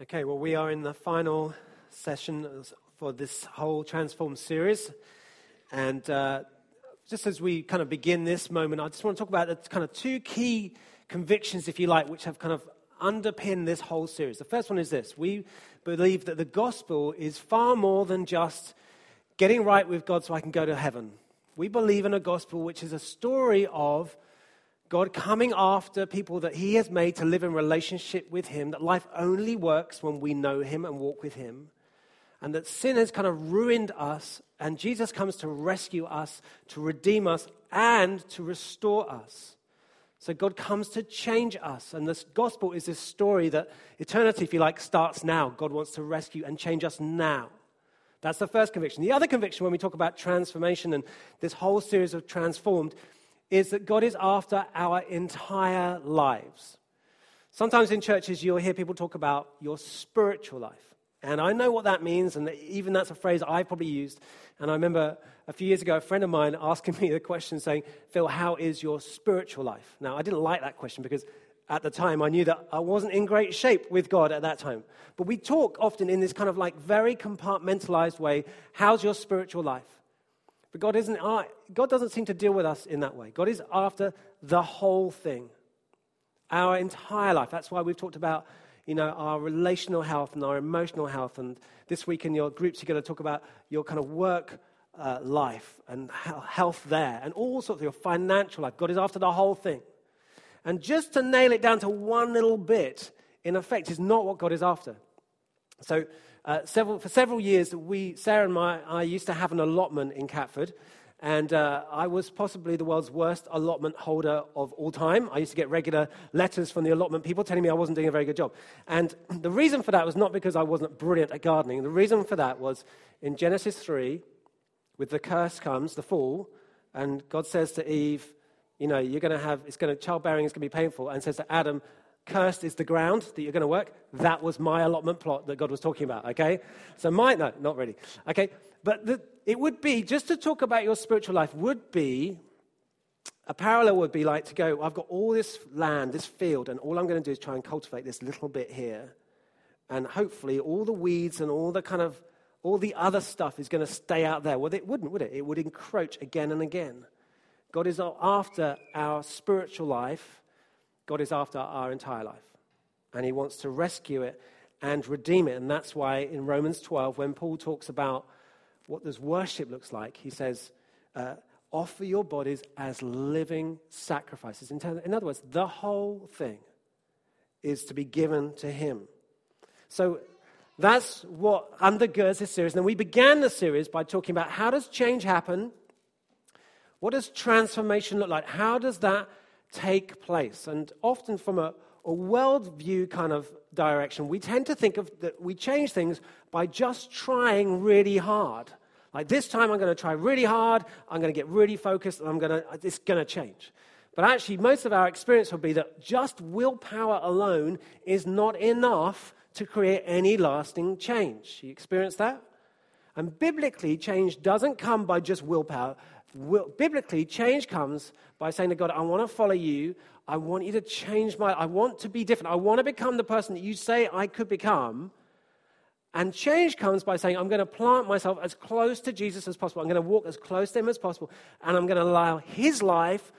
Okay, well, we are in the final session for this whole Transform series. And uh, just as we kind of begin this moment, I just want to talk about the kind of two key convictions, if you like, which have kind of underpinned this whole series. The first one is this we believe that the gospel is far more than just getting right with God so I can go to heaven. We believe in a gospel which is a story of God coming after people that He has made to live in relationship with Him, that life only works when we know Him and walk with Him, and that sin has kind of ruined us, and Jesus comes to rescue us, to redeem us, and to restore us. So God comes to change us, and this gospel is this story that eternity, if you like, starts now. God wants to rescue and change us now. That's the first conviction. The other conviction, when we talk about transformation and this whole series of transformed, is that God is after our entire lives. Sometimes in churches, you'll hear people talk about your spiritual life. And I know what that means, and even that's a phrase I've probably used. And I remember a few years ago, a friend of mine asking me the question saying, Phil, how is your spiritual life? Now, I didn't like that question because at the time I knew that I wasn't in great shape with God at that time. But we talk often in this kind of like very compartmentalized way how's your spiritual life? But God, isn't, God doesn't seem to deal with us in that way. God is after the whole thing, our entire life. That's why we've talked about you know, our relational health and our emotional health. And this week in your groups, you're going to talk about your kind of work uh, life and health there and all sorts of your financial life. God is after the whole thing. And just to nail it down to one little bit, in effect, is not what God is after. So, uh, several, for several years, we, Sarah and my, I used to have an allotment in Catford. And uh, I was possibly the world's worst allotment holder of all time. I used to get regular letters from the allotment people telling me I wasn't doing a very good job. And the reason for that was not because I wasn't brilliant at gardening. The reason for that was in Genesis 3, with the curse comes, the fall, and God says to Eve, you know, you're going to have, it's going to, childbearing is going to be painful, and says to Adam, cursed is the ground that you're going to work. That was my allotment plot that God was talking about, okay? So my, no, not really. Okay, but the, it would be, just to talk about your spiritual life, would be, a parallel would be like to go, I've got all this land, this field, and all I'm going to do is try and cultivate this little bit here. And hopefully all the weeds and all the kind of, all the other stuff is going to stay out there. Well, it wouldn't, would it? It would encroach again and again. God is after our spiritual life God is after our entire life. And he wants to rescue it and redeem it. And that's why in Romans 12, when Paul talks about what this worship looks like, he says, uh, offer your bodies as living sacrifices. In other words, the whole thing is to be given to him. So that's what undergirds this series. And we began the series by talking about how does change happen? What does transformation look like? How does that take place. And often, from a, a worldview kind of direction, we tend to think of that we change things by just trying really hard. Like this time, I'm going to try really hard, I'm going to get really focused, and I'm going to, it's going to change. But actually, most of our experience will be that just willpower alone is not enough to create any lasting change. You experience that? And biblically, change doesn't come by just willpower will, biblically, change comes by saying to God, I want to follow you. I want you to change my, I want to be different. I want to become the person that you say I could become. And change comes by saying, I'm going to plant myself as close to Jesus as possible. I'm going to walk as close to him as possible. And I'm going to allow his life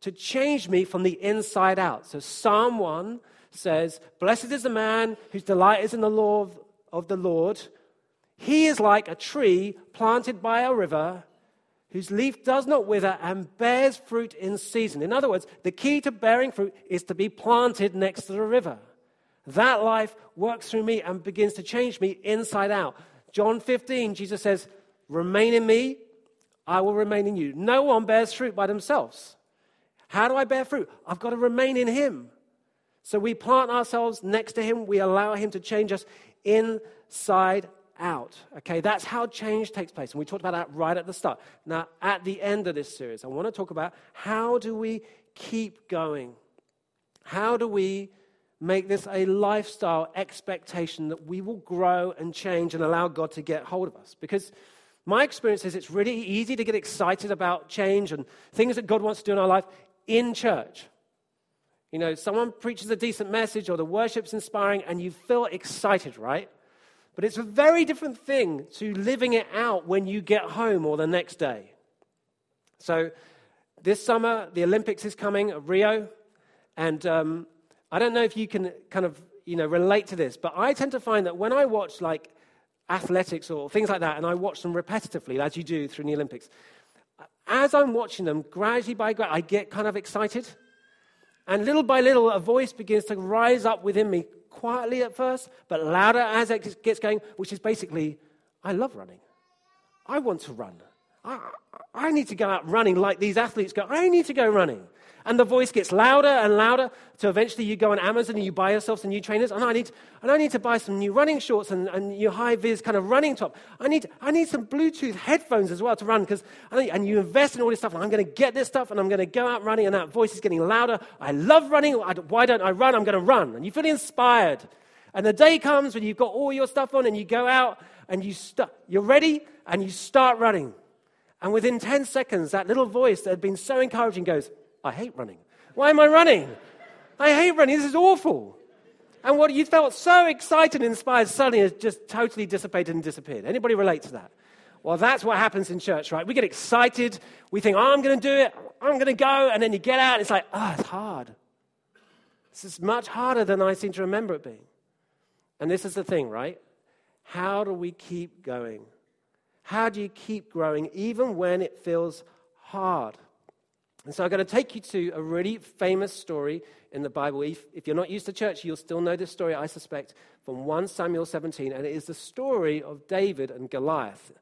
to change me from the inside out. So Psalm 1 says, Blessed is the man whose delight is in the law of, of the Lord. He is like a tree planted by a river whose leaf does not wither and bears fruit in season. In other words, the key to bearing fruit is to be planted next to the river. That life works through me and begins to change me inside out. John 15, Jesus says, Remain in me, I will remain in you. No one bears fruit by themselves. How do I bear fruit? I've got to remain in Him. So we plant ourselves next to Him, we allow Him to change us inside out. Okay, that's how change takes place. And we talked about that right at the start. Now, at the end of this series, I want to talk about how do we keep going? How do we make this a lifestyle expectation that we will grow and change and allow God to get hold of us? Because my experience is it's really easy to get excited about change and things that God wants to do in our life in church. You know, someone preaches a decent message or the worship's inspiring and you feel excited, right? But it's a very different thing to living it out when you get home or the next day. So, this summer, the Olympics is coming, at Rio, and um, I don't know if you can kind of you know relate to this, but I tend to find that when I watch like athletics or things like that, and I watch them repetitively, as you do through the Olympics, as I'm watching them, gradually by gradually, I get kind of excited. And little by little, a voice begins to rise up within me, quietly at first, but louder as it gets going, which is basically, I love running. I want to run. I, I need to go out running like these athletes go. I need to go running. And the voice gets louder and louder. So eventually you go on Amazon and you buy yourself some new trainers. And I need, and I need to buy some new running shorts and, and new high vis kind of running top. I need, I need some Bluetooth headphones as well to run. Because and you invest in all this stuff. And I'm going to get this stuff and I'm going to go out running. And that voice is getting louder. I love running. Why don't I run? I'm going to run. And you feel inspired. And the day comes when you've got all your stuff on and you go out and you st- you're ready and you start running. And within 10 seconds, that little voice that had been so encouraging goes, I hate running. Why am I running? I hate running. This is awful. And what you felt so excited and inspired suddenly has just totally dissipated and disappeared. Anybody relate to that? Well, that's what happens in church, right? We get excited. We think, oh, I'm going to do it. I'm going to go. And then you get out and it's like, oh, it's hard. This is much harder than I seem to remember it being. And this is the thing, right? How do we keep going? How do you keep growing even when it feels hard? And so I'm going to take you to a really famous story in the Bible. If, if, you're not used to church, you'll still know this story, I suspect, from 1 Samuel 17. And it is the story of David and Goliath.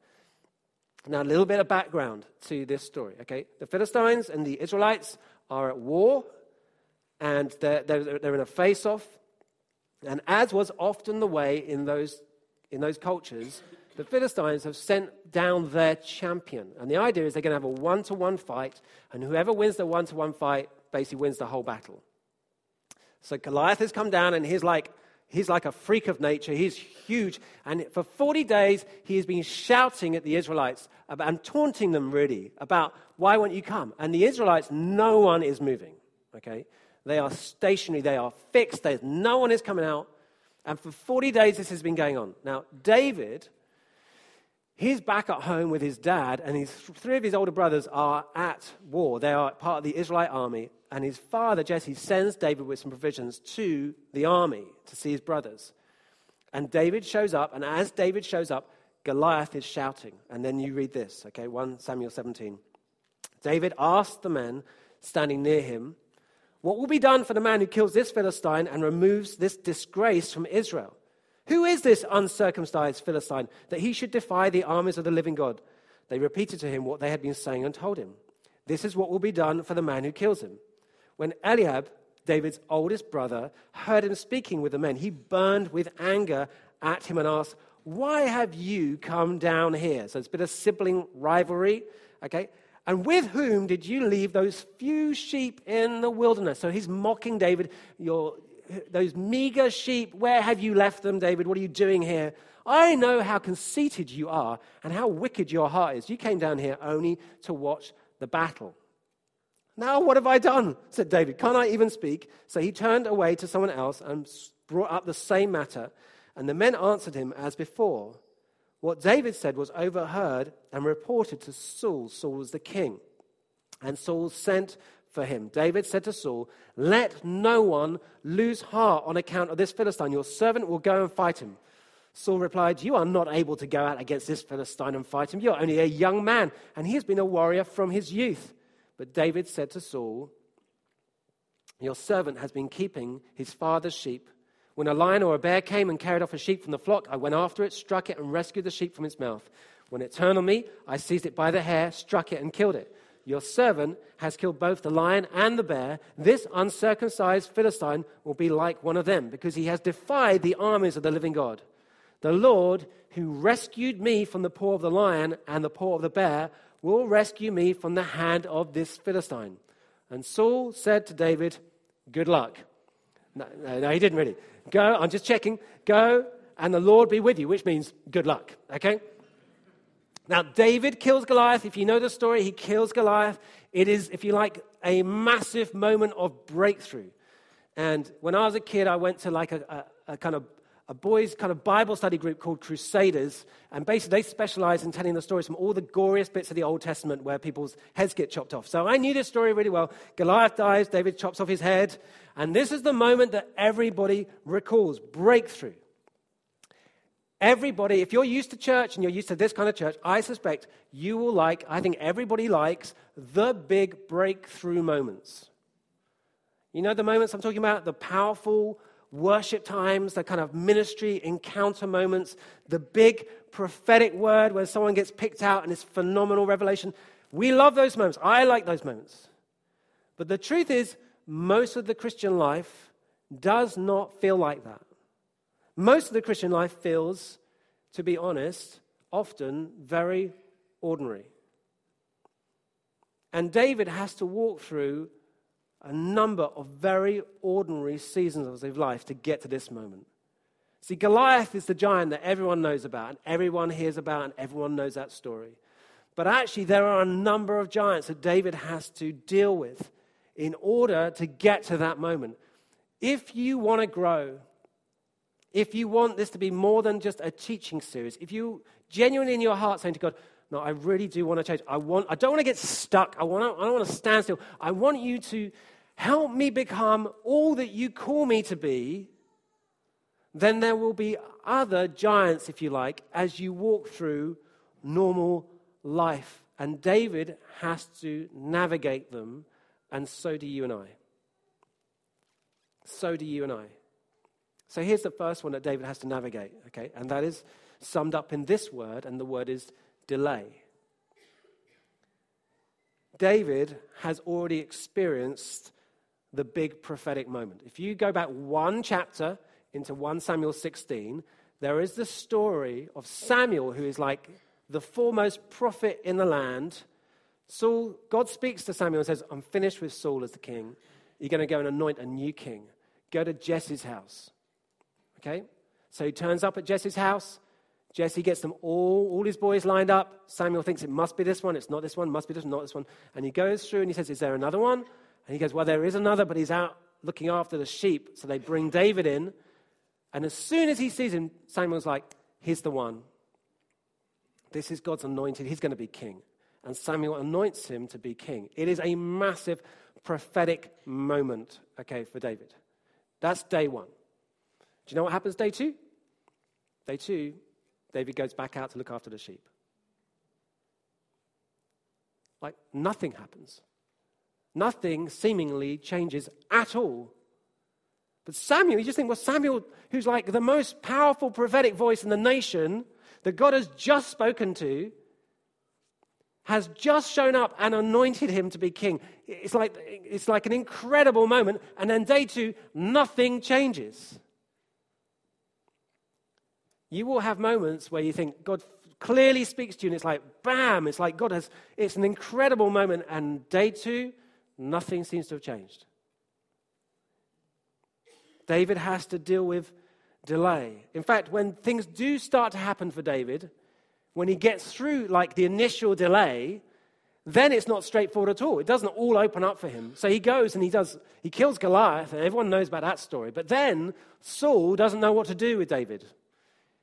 Now, a little bit of background to this story, okay? The Philistines and the Israelites are at war, and they're, they're, they're in a face off. And as was often the way in those, in those cultures, the Philistines have sent down their champion. And the idea is they're going to have a one to one fight, and whoever wins the one to one fight basically wins the whole battle. So Goliath has come down, and he's like, he's like a freak of nature. He's huge. And for 40 days, he has been shouting at the Israelites about, and taunting them, really, about why won't you come? And the Israelites, no one is moving. Okay? They are stationary, they are fixed, There's, no one is coming out. And for 40 days, this has been going on. Now, David He's back at home with his dad, and his, three of his older brothers are at war. They are part of the Israelite army, and his father, Jesse, sends David with some provisions to the army to see his brothers. And David shows up, and as David shows up, Goliath is shouting. And then you read this, okay, 1 Samuel 17. David asked the men standing near him, What will be done for the man who kills this Philistine and removes this disgrace from Israel? Who is this uncircumcised Philistine that he should defy the armies of the living God? They repeated to him what they had been saying and told him. This is what will be done for the man who kills him. When Eliab, David's oldest brother, heard him speaking with the men, he burned with anger at him and asked, Why have you come down here? So it's a bit of sibling rivalry, okay? And with whom did you leave those few sheep in the wilderness? So he's mocking David. You're, those meager sheep, where have you left them, David? What are you doing here? I know how conceited you are and how wicked your heart is. You came down here only to watch the battle. Now, what have I done? said David. Can't I even speak? So he turned away to someone else and brought up the same matter. And the men answered him as before. What David said was overheard and reported to Saul. Saul was the king. And Saul sent for him. David said to Saul, Let no one lose heart on account of this Philistine. Your servant will go and fight him. Saul replied, You are not able to go out against this Philistine and fight him. You are only a young man, and he has been a warrior from his youth. But David said to Saul, Your servant has been keeping his father's sheep. When a lion or a bear came and carried off a sheep from the flock, I went after it, struck it, and rescued the sheep from its mouth. When it turned on me, I seized it by the hair, struck it, and killed it. Your servant has killed both the lion and the bear. This uncircumcised Philistine will be like one of them, because he has defied the armies of the living God. The Lord, who rescued me from the paw of the lion and the paw of the bear, will rescue me from the hand of this Philistine. And Saul said to David, Good luck. No, no, no, he didn't really. Go, I'm just checking. Go, and the Lord be with you, which means good luck. Okay? Now, David kills Goliath. If you know the story, he kills Goliath. It is, if you like, a massive moment of breakthrough. And when I was a kid, I went to like a, a, a kind of a boys' kind of Bible study group called Crusaders. And basically, they specialize in telling the stories from all the goriest bits of the Old Testament where people's heads get chopped off. So I knew this story really well. Goliath dies, David chops off his head. And this is the moment that everybody recalls breakthrough. Everybody, if you're used to church and you're used to this kind of church, I suspect you will like, I think everybody likes the big breakthrough moments. You know the moments I'm talking about? The powerful worship times, the kind of ministry encounter moments, the big prophetic word where someone gets picked out and it's phenomenal revelation. We love those moments. I like those moments. But the truth is, most of the Christian life does not feel like that. Most of the Christian life feels, to be honest, often very ordinary. And David has to walk through a number of very ordinary seasons of his life to get to this moment. See, Goliath is the giant that everyone knows about, and everyone hears about, and everyone knows that story. But actually, there are a number of giants that David has to deal with in order to get to that moment. If you want to grow, if you want this to be more than just a teaching series, if you genuinely in your heart saying to God, no, I really do want to change. I, want, I don't want to get stuck. I, want to, I don't want to stand still. I want you to help me become all that you call me to be. Then there will be other giants, if you like, as you walk through normal life. And David has to navigate them, and so do you and I. So do you and I. So here's the first one that David has to navigate, okay? And that is summed up in this word, and the word is delay. David has already experienced the big prophetic moment. If you go back one chapter into 1 Samuel 16, there is the story of Samuel, who is like the foremost prophet in the land. Saul, God speaks to Samuel and says, I'm finished with Saul as the king. You're going to go and anoint a new king. Go to Jesse's house. Okay? So he turns up at Jesse's house. Jesse gets them all, all his boys lined up. Samuel thinks it must be this one. It's not this one. Must be this one, not this one. And he goes through and he says, Is there another one? And he goes, Well, there is another, but he's out looking after the sheep. So they bring David in. And as soon as he sees him, Samuel's like, He's the one. This is God's anointed. He's going to be king. And Samuel anoints him to be king. It is a massive prophetic moment, okay, for David. That's day one. Do you know what happens day two? Day two, David goes back out to look after the sheep. Like nothing happens. Nothing seemingly changes at all. But Samuel, you just think, well, Samuel, who's like the most powerful prophetic voice in the nation that God has just spoken to, has just shown up and anointed him to be king. It's like, it's like an incredible moment. And then day two, nothing changes. You will have moments where you think God clearly speaks to you, and it's like, bam, it's like God has, it's an incredible moment. And day two, nothing seems to have changed. David has to deal with delay. In fact, when things do start to happen for David, when he gets through like the initial delay, then it's not straightforward at all. It doesn't all open up for him. So he goes and he does, he kills Goliath, and everyone knows about that story. But then Saul doesn't know what to do with David.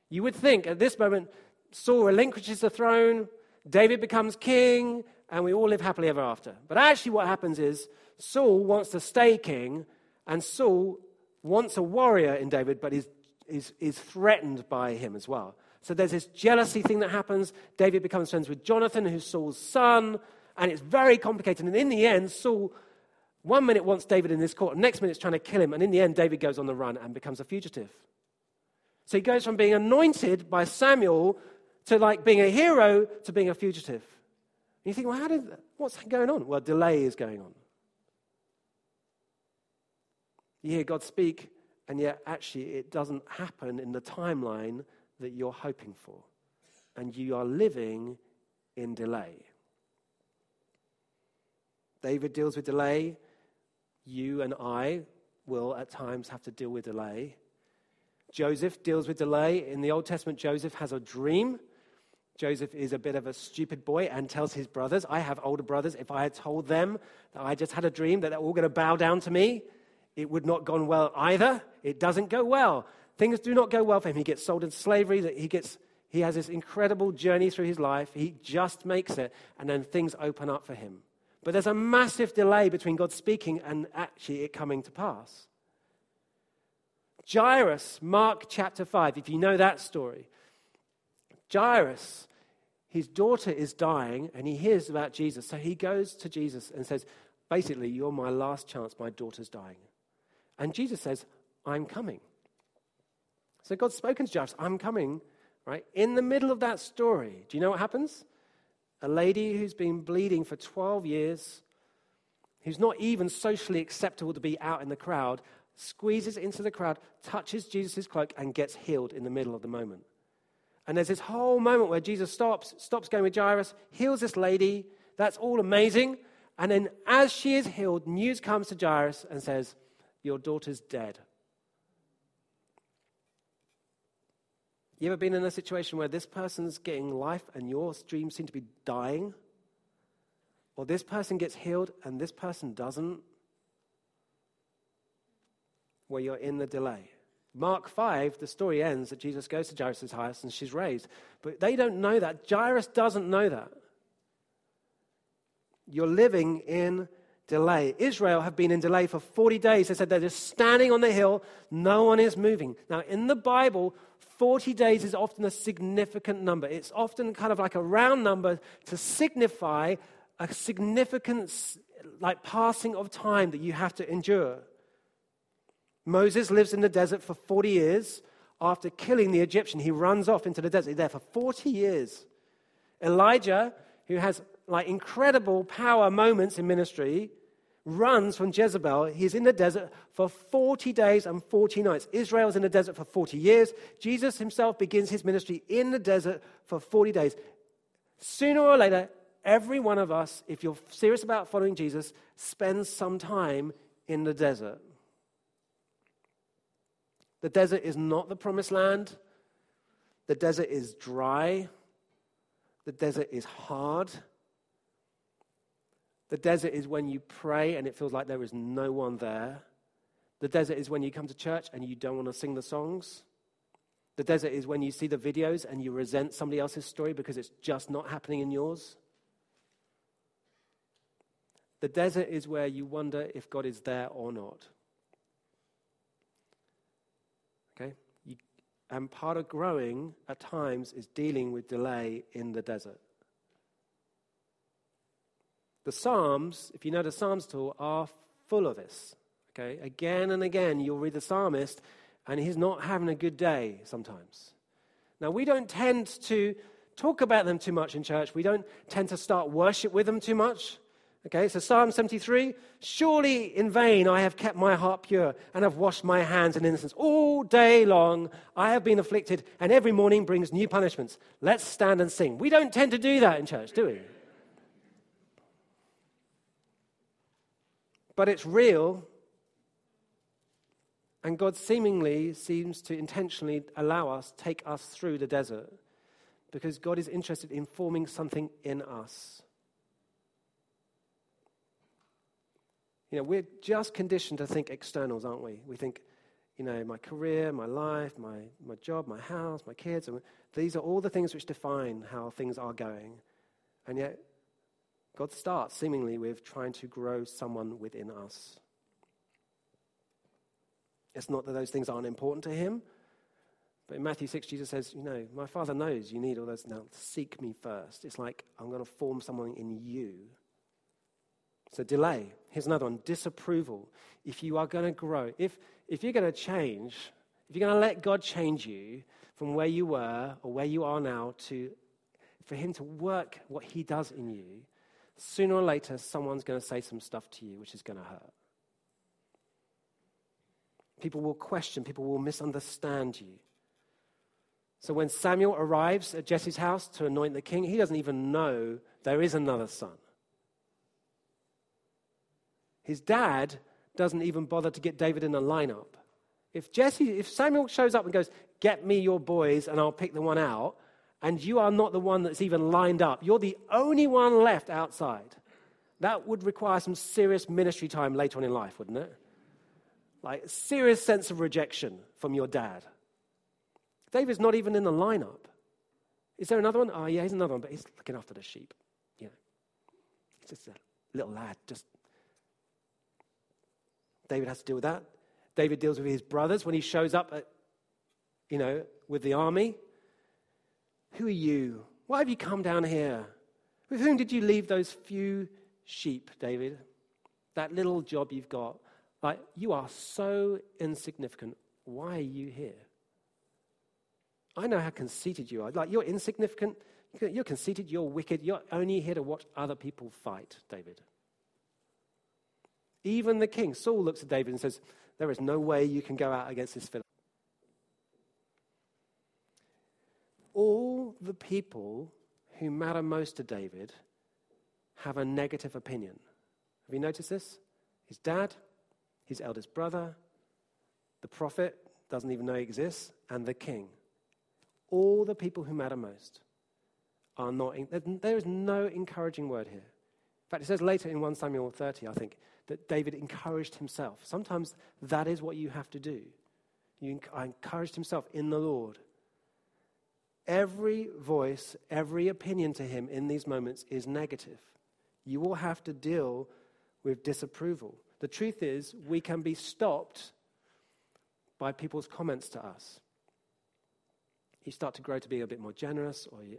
You would think at this moment, Saul relinquishes the throne, David becomes king, and we all live happily ever after. But actually, what happens is Saul wants to stay king, and Saul wants a warrior in David, but is, is, is threatened by him as well. So there's this jealousy thing that happens. David becomes friends with Jonathan, who's Saul's son, and it's very complicated. And in the end, Saul, one minute wants David in this court, next minute is trying to kill him, and in the end, David goes on the run and becomes a fugitive. So he goes from being anointed by Samuel to like being a hero to being a fugitive. And you think, well, how did, what's going on? Well, delay is going on. You hear God speak, and yet actually it doesn't happen in the timeline that you're hoping for. And you are living in delay. David deals with delay. You and I will at times have to deal with delay. Joseph deals with delay. In the Old Testament, Joseph has a dream. Joseph is a bit of a stupid boy and tells his brothers, I have older brothers. If I had told them that I just had a dream that they're all going to bow down to me, it would not gone well either. It doesn't go well. Things do not go well for him. He gets sold into slavery. He gets he has this incredible journey through his life. He just makes it, and then things open up for him. But there's a massive delay between God speaking and actually it coming to pass. Jairus, Mark chapter 5, if you know that story. Jairus, his daughter is dying, and he hears about Jesus. So he goes to Jesus and says, Basically, you're my last chance. My daughter's dying. And Jesus says, I'm coming. So God's spoken to Jairus, I'm coming, right? In the middle of that story, do you know what happens? A lady who's been bleeding for 12 years, who's not even socially acceptable to be out in the crowd, squeezes into the crowd, touches Jesus' cloak, and gets healed in the middle of the moment. And there's this whole moment where Jesus stops, stops going with Jairus, heals this lady. That's all amazing. And then, as she is healed, news comes to Jairus and says, Your daughter's dead. You ever been in a situation where this person's getting life and your dreams seem to be dying? Or this person gets healed and this person doesn't? Where you're in the delay. Mark 5, the story ends that Jesus goes to Jairus' house and she's raised. But they don't know that. Jairus doesn't know that. You're living in delay. Israel have been in delay for 40 days. They said they're just standing on the hill, no one is moving. Now, in the Bible, 40 days is often a significant number. It's often kind of like a round number to signify a significant like passing of time that you have to endure. Moses lives in the desert for 40 years. After killing the Egyptian, he runs off into the desert. He's there for 40 years. Elijah, who has like incredible power moments in ministry, runs from Jezebel. He's in the desert for 40 days and 40 nights. Israel's in the desert for 40 years. Jesus himself begins his ministry in the desert for 40 days. Sooner or later, every one of us, if you're serious about following Jesus, spends some time in the desert. The desert is not the promised land. The desert is dry. The desert is hard. The desert is when you pray and it feels like there is no one there. The desert is when you come to church and you don't want to sing the songs. The desert is when you see the videos and you resent somebody else's story because it's just not happening in yours. The desert is where you wonder if God is there or not. Okay? You, and part of growing at times is dealing with delay in the desert. The Psalms, if you know the Psalms tool, are full of this. Okay? Again and again, you'll read the psalmist, and he's not having a good day sometimes. Now, we don't tend to talk about them too much in church. We don't tend to start worship with them too much. Okay, so Psalm 73 Surely in vain I have kept my heart pure and have washed my hands in innocence. All day long I have been afflicted, and every morning brings new punishments. Let's stand and sing. We don't tend to do that in church, do we? But it's real. And God seemingly seems to intentionally allow us, take us through the desert, because God is interested in forming something in us. You know, we're just conditioned to think externals, aren't we? We think, you know, my career, my life, my, my job, my house, my kids. These are all the things which define how things are going. And yet, God starts seemingly with trying to grow someone within us. It's not that those things aren't important to him, but in Matthew 6, Jesus says, You know, my Father knows you need all those. Now, seek me first. It's like I'm going to form someone in you. So, delay. Here's another one disapproval. If you are going to grow, if, if you're going to change, if you're going to let God change you from where you were or where you are now to for Him to work what He does in you, sooner or later, someone's going to say some stuff to you which is going to hurt. People will question, people will misunderstand you. So when Samuel arrives at Jesse's house to anoint the king, he doesn't even know there is another son. His dad doesn't even bother to get David in a lineup. If Jesse, if Samuel shows up and goes, "Get me your boys, and I'll pick the one out," and you are not the one that's even lined up. You're the only one left outside. That would require some serious ministry time later on in life, wouldn't it? like a serious sense of rejection from your dad. David's not even in the lineup. Is there another one? Oh, yeah, he's another one, but he's looking after the sheep. Know, he's just a little lad. Just David has to deal with that. David deals with his brothers when he shows up at, you know, with the army. Who are you? Why have you come down here? With whom did you leave those few sheep, David? That little job you've got. Like, you are so insignificant. Why are you here? I know how conceited you are. Like, you're insignificant. You're conceited. You're wicked. You're only here to watch other people fight, David. Even the king, Saul, looks at David and says, There is no way you can go out against this Philistine. All the people who matter most to David have a negative opinion. Have you noticed this? His dad, his eldest brother, the prophet doesn't even know he exists, and the king. All the people who matter most are not, there is no encouraging word here. In fact, it says later in 1 Samuel 30, I think, that David encouraged himself. Sometimes that is what you have to do. You encouraged himself in the Lord. Every voice, every opinion to him in these moments is negative. You will have to deal with disapproval. The truth is, we can be stopped by people's comments to us. You start to grow to be a bit more generous, or you,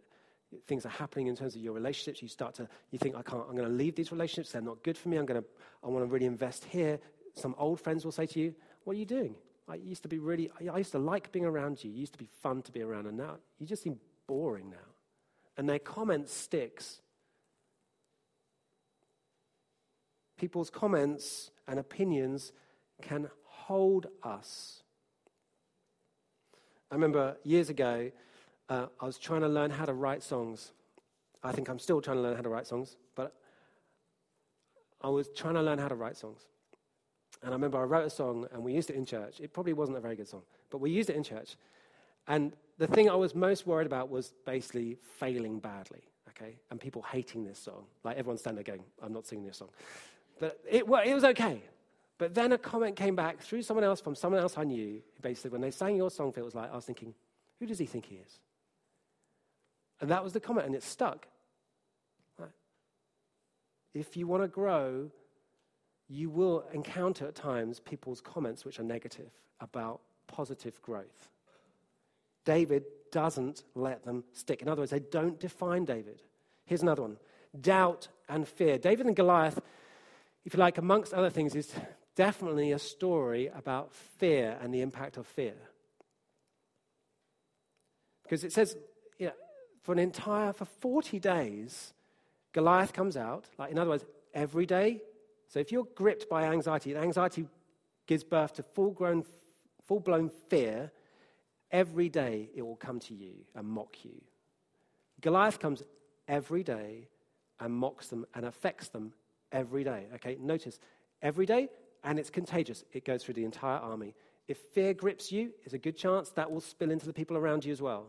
things are happening in terms of your relationships. You start to, you think, I can't, I'm going to leave these relationships. They're not good for me. I'm going to, I want to really invest here. Some old friends will say to you, What are you doing? I used to be really, I used to like being around you. You used to be fun to be around, and now you just seem boring now. And their comment sticks. People's comments and opinions can hold us. I remember years ago, uh, I was trying to learn how to write songs. I think I'm still trying to learn how to write songs, but I was trying to learn how to write songs. And I remember I wrote a song and we used it in church. It probably wasn't a very good song, but we used it in church. And the thing I was most worried about was basically failing badly, okay? And people hating this song. Like everyone standing there going, I'm not singing this song. But it, well, it was okay. But then a comment came back through someone else from someone else I knew. Basically, when they sang your song, it was like, I was thinking, who does he think he is? And that was the comment, and it stuck. Right? If you want to grow, you will encounter at times people's comments which are negative about positive growth. David doesn't let them stick. In other words, they don't define David. Here's another one doubt and fear. David and Goliath, if you like, amongst other things, is definitely a story about fear and the impact of fear. Because it says, you know, for an entire, for 40 days, Goliath comes out. Like, in other words, every day so if you're gripped by anxiety, and anxiety gives birth to full grown, full blown fear, every day it will come to you and mock you. Goliath comes every day and mocks them and affects them every day. Okay, notice every day, and it's contagious. It goes through the entire army. If fear grips you, there's a good chance that will spill into the people around you as well.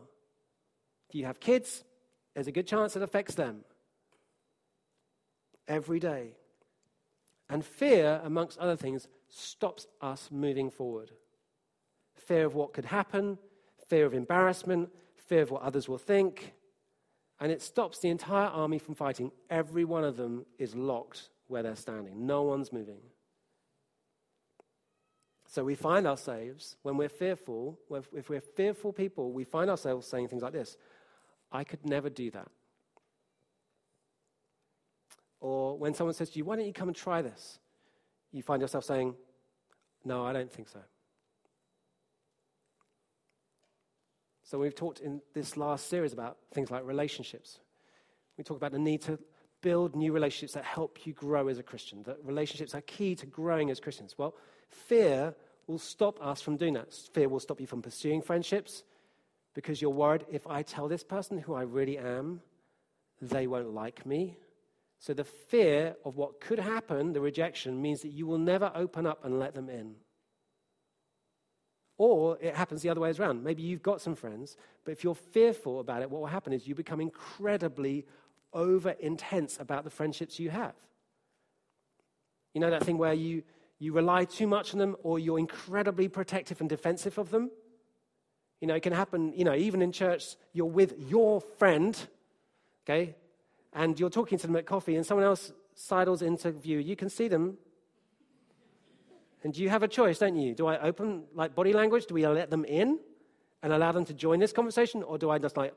If you have kids, there's a good chance it affects them. Every day. And fear, amongst other things, stops us moving forward. Fear of what could happen, fear of embarrassment, fear of what others will think. And it stops the entire army from fighting. Every one of them is locked where they're standing, no one's moving. So we find ourselves, when we're fearful, if we're fearful people, we find ourselves saying things like this I could never do that. Or when someone says to you, Why don't you come and try this? You find yourself saying, No, I don't think so. So, we've talked in this last series about things like relationships. We talk about the need to build new relationships that help you grow as a Christian, that relationships are key to growing as Christians. Well, fear will stop us from doing that. Fear will stop you from pursuing friendships because you're worried if I tell this person who I really am, they won't like me. So the fear of what could happen, the rejection, means that you will never open up and let them in. Or it happens the other way around. Maybe you've got some friends, but if you're fearful about it, what will happen is you become incredibly over intense about the friendships you have. You know that thing where you, you rely too much on them, or you're incredibly protective and defensive of them. You know, it can happen, you know, even in church, you're with your friend, okay, and you're talking to them at coffee, and someone else sidles into view. You can see them. And you have a choice, don't you? Do I open like body language? Do we let them in and allow them to join this conversation? Or do I just like,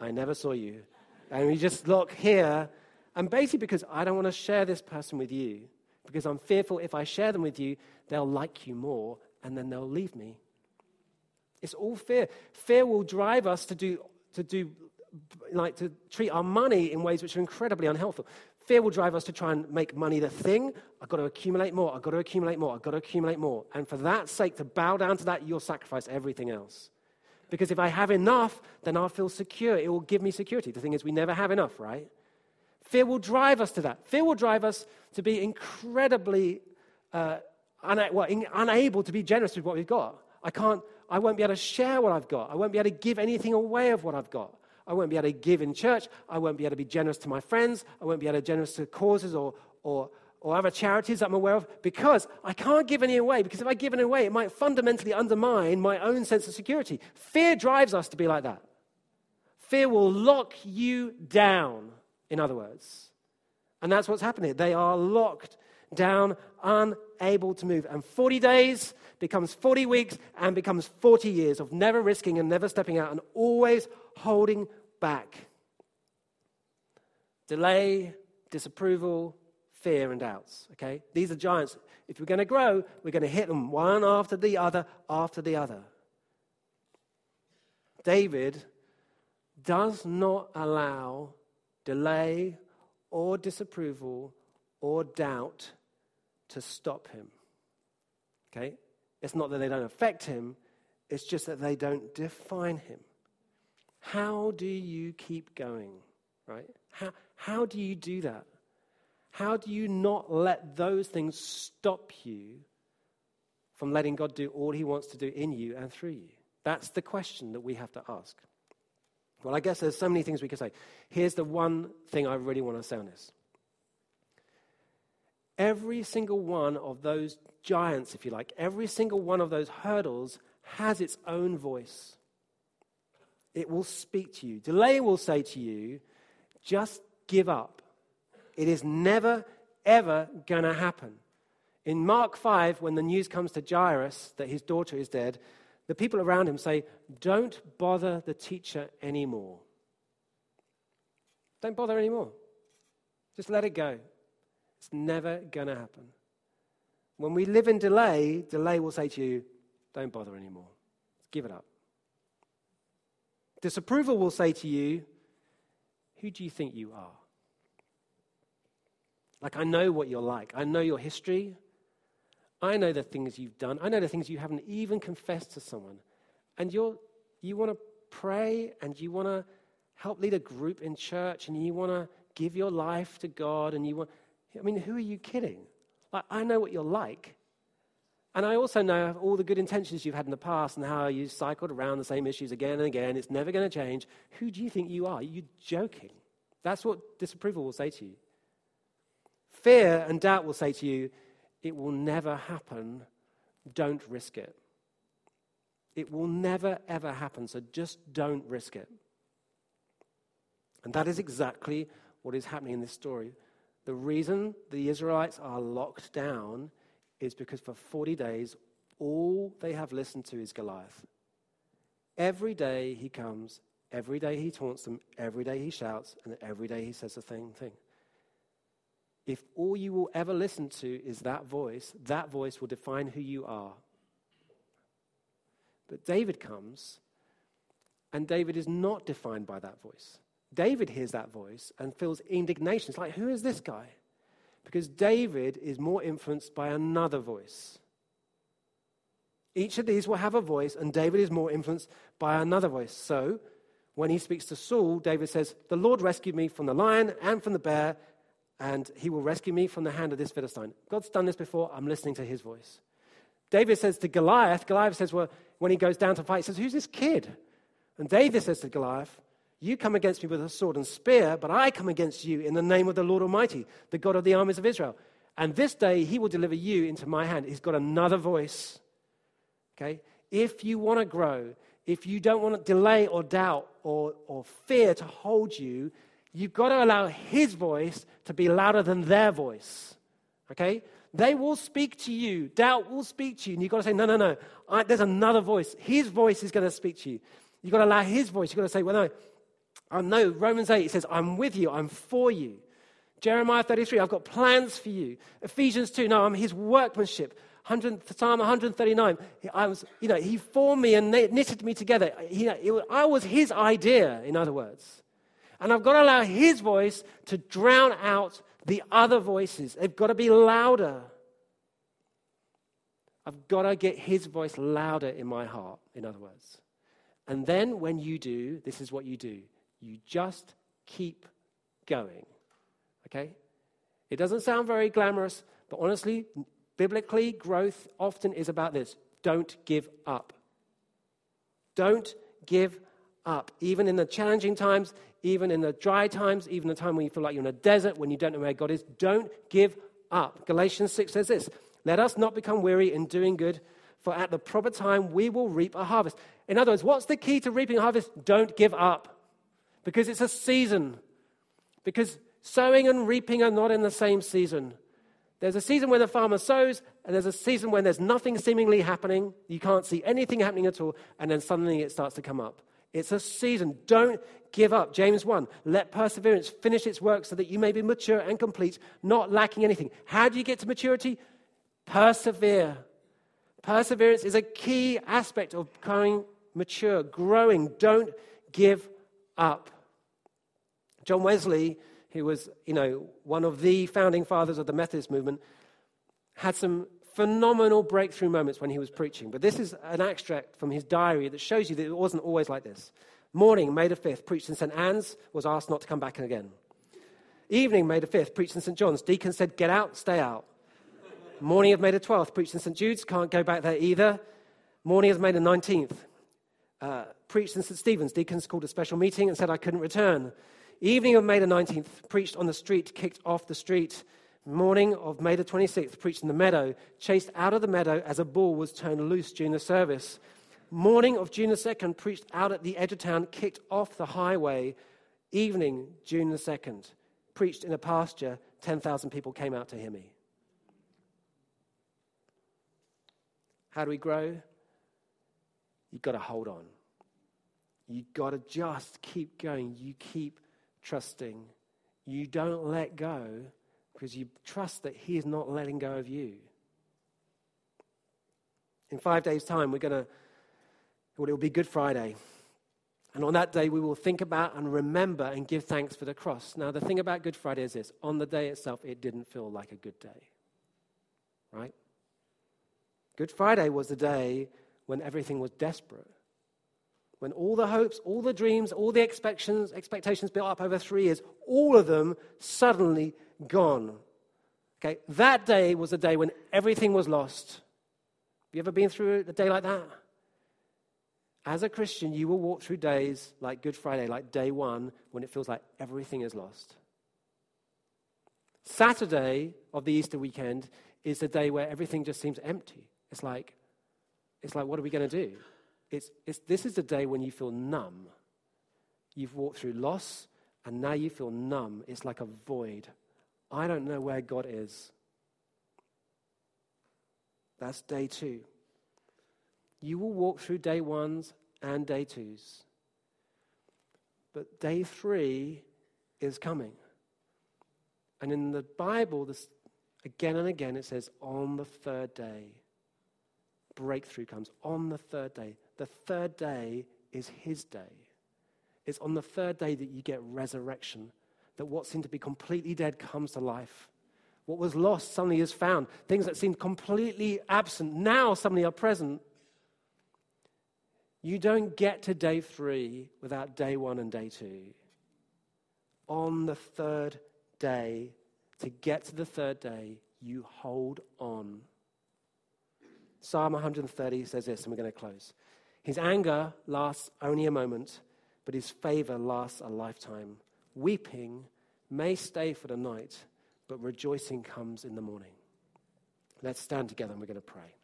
I never saw you? And we just look here. And basically, because I don't want to share this person with you, because I'm fearful if I share them with you, they'll like you more and then they'll leave me. It's all fear. Fear will drive us to do, to do, like, to treat our money in ways which are incredibly unhelpful. Fear will drive us to try and make money the thing. I've got to accumulate more. I've got to accumulate more. I've got to accumulate more. And for that sake, to bow down to that, you'll sacrifice everything else. Because if I have enough, then I'll feel secure. It will give me security. The thing is, we never have enough, right? Fear will drive us to that. Fear will drive us to be incredibly uh, una- well, in- unable to be generous with what we've got. I can't I won't be able to share what I've got. I won't be able to give anything away of what I've got. I won't be able to give in church. I won't be able to be generous to my friends. I won't be able to be generous to causes or, or, or other charities that I'm aware of because I can't give any away. Because if I give any away, it might fundamentally undermine my own sense of security. Fear drives us to be like that. Fear will lock you down, in other words. And that's what's happening. They are locked down, unable to move. And 40 days becomes 40 weeks and becomes 40 years of never risking and never stepping out and always holding back. Delay, disapproval, fear, and doubts. Okay? These are giants. If we're going to grow, we're going to hit them one after the other, after the other. David does not allow delay or disapproval or doubt to stop him. Okay? It's not that they don't affect him, it's just that they don't define him. How do you keep going? Right? How, how do you do that? How do you not let those things stop you from letting God do all he wants to do in you and through you? That's the question that we have to ask. Well, I guess there's so many things we could say. Here's the one thing I really want to say on this. Every single one of those giants, if you like, every single one of those hurdles has its own voice. It will speak to you. Delay will say to you, just give up. It is never, ever going to happen. In Mark 5, when the news comes to Jairus that his daughter is dead, the people around him say, Don't bother the teacher anymore. Don't bother anymore. Just let it go. It's never going to happen. When we live in delay, delay will say to you, don't bother anymore. Give it up. Disapproval will say to you, who do you think you are? Like, I know what you're like. I know your history. I know the things you've done. I know the things you haven't even confessed to someone. And you're, you want to pray and you want to help lead a group in church and you want to give your life to God and you want. I mean, who are you kidding? Like, I know what you're like. And I also know all the good intentions you've had in the past and how you cycled around the same issues again and again. It's never going to change. Who do you think you are? You're joking. That's what disapproval will say to you. Fear and doubt will say to you, it will never happen. Don't risk it. It will never, ever happen. So just don't risk it. And that is exactly what is happening in this story. The reason the Israelites are locked down is because for 40 days, all they have listened to is Goliath. Every day he comes, every day he taunts them, every day he shouts, and every day he says the same thing. If all you will ever listen to is that voice, that voice will define who you are. But David comes, and David is not defined by that voice. David hears that voice and feels indignation. It's like, who is this guy? Because David is more influenced by another voice. Each of these will have a voice, and David is more influenced by another voice. So, when he speaks to Saul, David says, The Lord rescued me from the lion and from the bear, and he will rescue me from the hand of this Philistine. God's done this before, I'm listening to his voice. David says to Goliath, Goliath says, Well, when he goes down to fight, he says, Who's this kid? And David says to Goliath, you come against me with a sword and spear, but I come against you in the name of the Lord Almighty, the God of the armies of Israel. And this day he will deliver you into my hand. He's got another voice. Okay? If you want to grow, if you don't want to delay or doubt or, or fear to hold you, you've got to allow his voice to be louder than their voice. Okay? They will speak to you. Doubt will speak to you. And you've got to say, no, no, no. I, there's another voice. His voice is going to speak to you. You've got to allow his voice. You've got to say, well, no. I know Romans 8, says, I'm with you. I'm for you. Jeremiah 33, I've got plans for you. Ephesians 2, no, I'm his workmanship. 100, Psalm 139, I was, you know, he formed me and knitted me together. He, I was his idea, in other words. And I've got to allow his voice to drown out the other voices. They've got to be louder. I've got to get his voice louder in my heart, in other words. And then when you do, this is what you do you just keep going. Okay? It doesn't sound very glamorous, but honestly, biblically, growth often is about this don't give up. Don't give up. Even in the challenging times, even in the dry times, even the time when you feel like you're in a desert, when you don't know where God is, don't give up. Galatians 6 says this Let us not become weary in doing good, for at the proper time we will reap a harvest. In other words, what's the key to reaping a harvest? Don't give up. Because it's a season. Because sowing and reaping are not in the same season. There's a season when the farmer sows, and there's a season when there's nothing seemingly happening. You can't see anything happening at all, and then suddenly it starts to come up. It's a season. Don't give up. James 1 Let perseverance finish its work so that you may be mature and complete, not lacking anything. How do you get to maturity? Persevere. Perseverance is a key aspect of becoming mature, growing. Don't give up. John Wesley, who was, you know, one of the founding fathers of the Methodist movement, had some phenomenal breakthrough moments when he was preaching. But this is an extract from his diary that shows you that it wasn't always like this. Morning, May the 5th, preached in St. Anne's, was asked not to come back again. Evening, May the 5th, preached in St. John's. Deacon said, Get out, stay out. Morning of May the 12th, preached in St. Jude's, can't go back there either. Morning of May the 19th, uh, preached in St. Stephen's. Deacons called a special meeting and said I couldn't return. Evening of May the 19th, preached on the street, kicked off the street. Morning of May the 26th, preached in the meadow, chased out of the meadow as a bull was turned loose during the service. Morning of June the 2nd, preached out at the edge of town, kicked off the highway. Evening, June the 2nd, preached in a pasture. 10,000 people came out to hear me. How do we grow? You've got to hold on. You've got to just keep going. You keep trusting. You don't let go because you trust that He is not letting go of you. In five days' time, we're going to, well, it will be Good Friday. And on that day, we will think about and remember and give thanks for the cross. Now, the thing about Good Friday is this on the day itself, it didn't feel like a good day. Right? Good Friday was the day when everything was desperate when all the hopes, all the dreams, all the expectations, expectations built up over three years, all of them suddenly gone. Okay, that day was a day when everything was lost. Have you ever been through a day like that? As a Christian, you will walk through days like Good Friday, like day one, when it feels like everything is lost. Saturday of the Easter weekend is the day where everything just seems empty. It's like, it's like, what are we going to do? It's, it's, this is the day when you feel numb. You've walked through loss, and now you feel numb. It's like a void. I don't know where God is. That's day two. You will walk through day ones and day twos. But day three is coming. And in the Bible, this, again and again, it says, on the third day, breakthrough comes. On the third day the third day is his day. It's on the third day that you get resurrection, that what seemed to be completely dead comes to life. What was lost suddenly is found. Things that seemed completely absent now suddenly are present. You don't get to day three without day one and day two. On the third day, to get to the third day, you hold on. Psalm 130 says this, and we're going to close. His anger lasts only a moment, but his favor lasts a lifetime. Weeping may stay for the night, but rejoicing comes in the morning. Let's stand together and we're going to pray.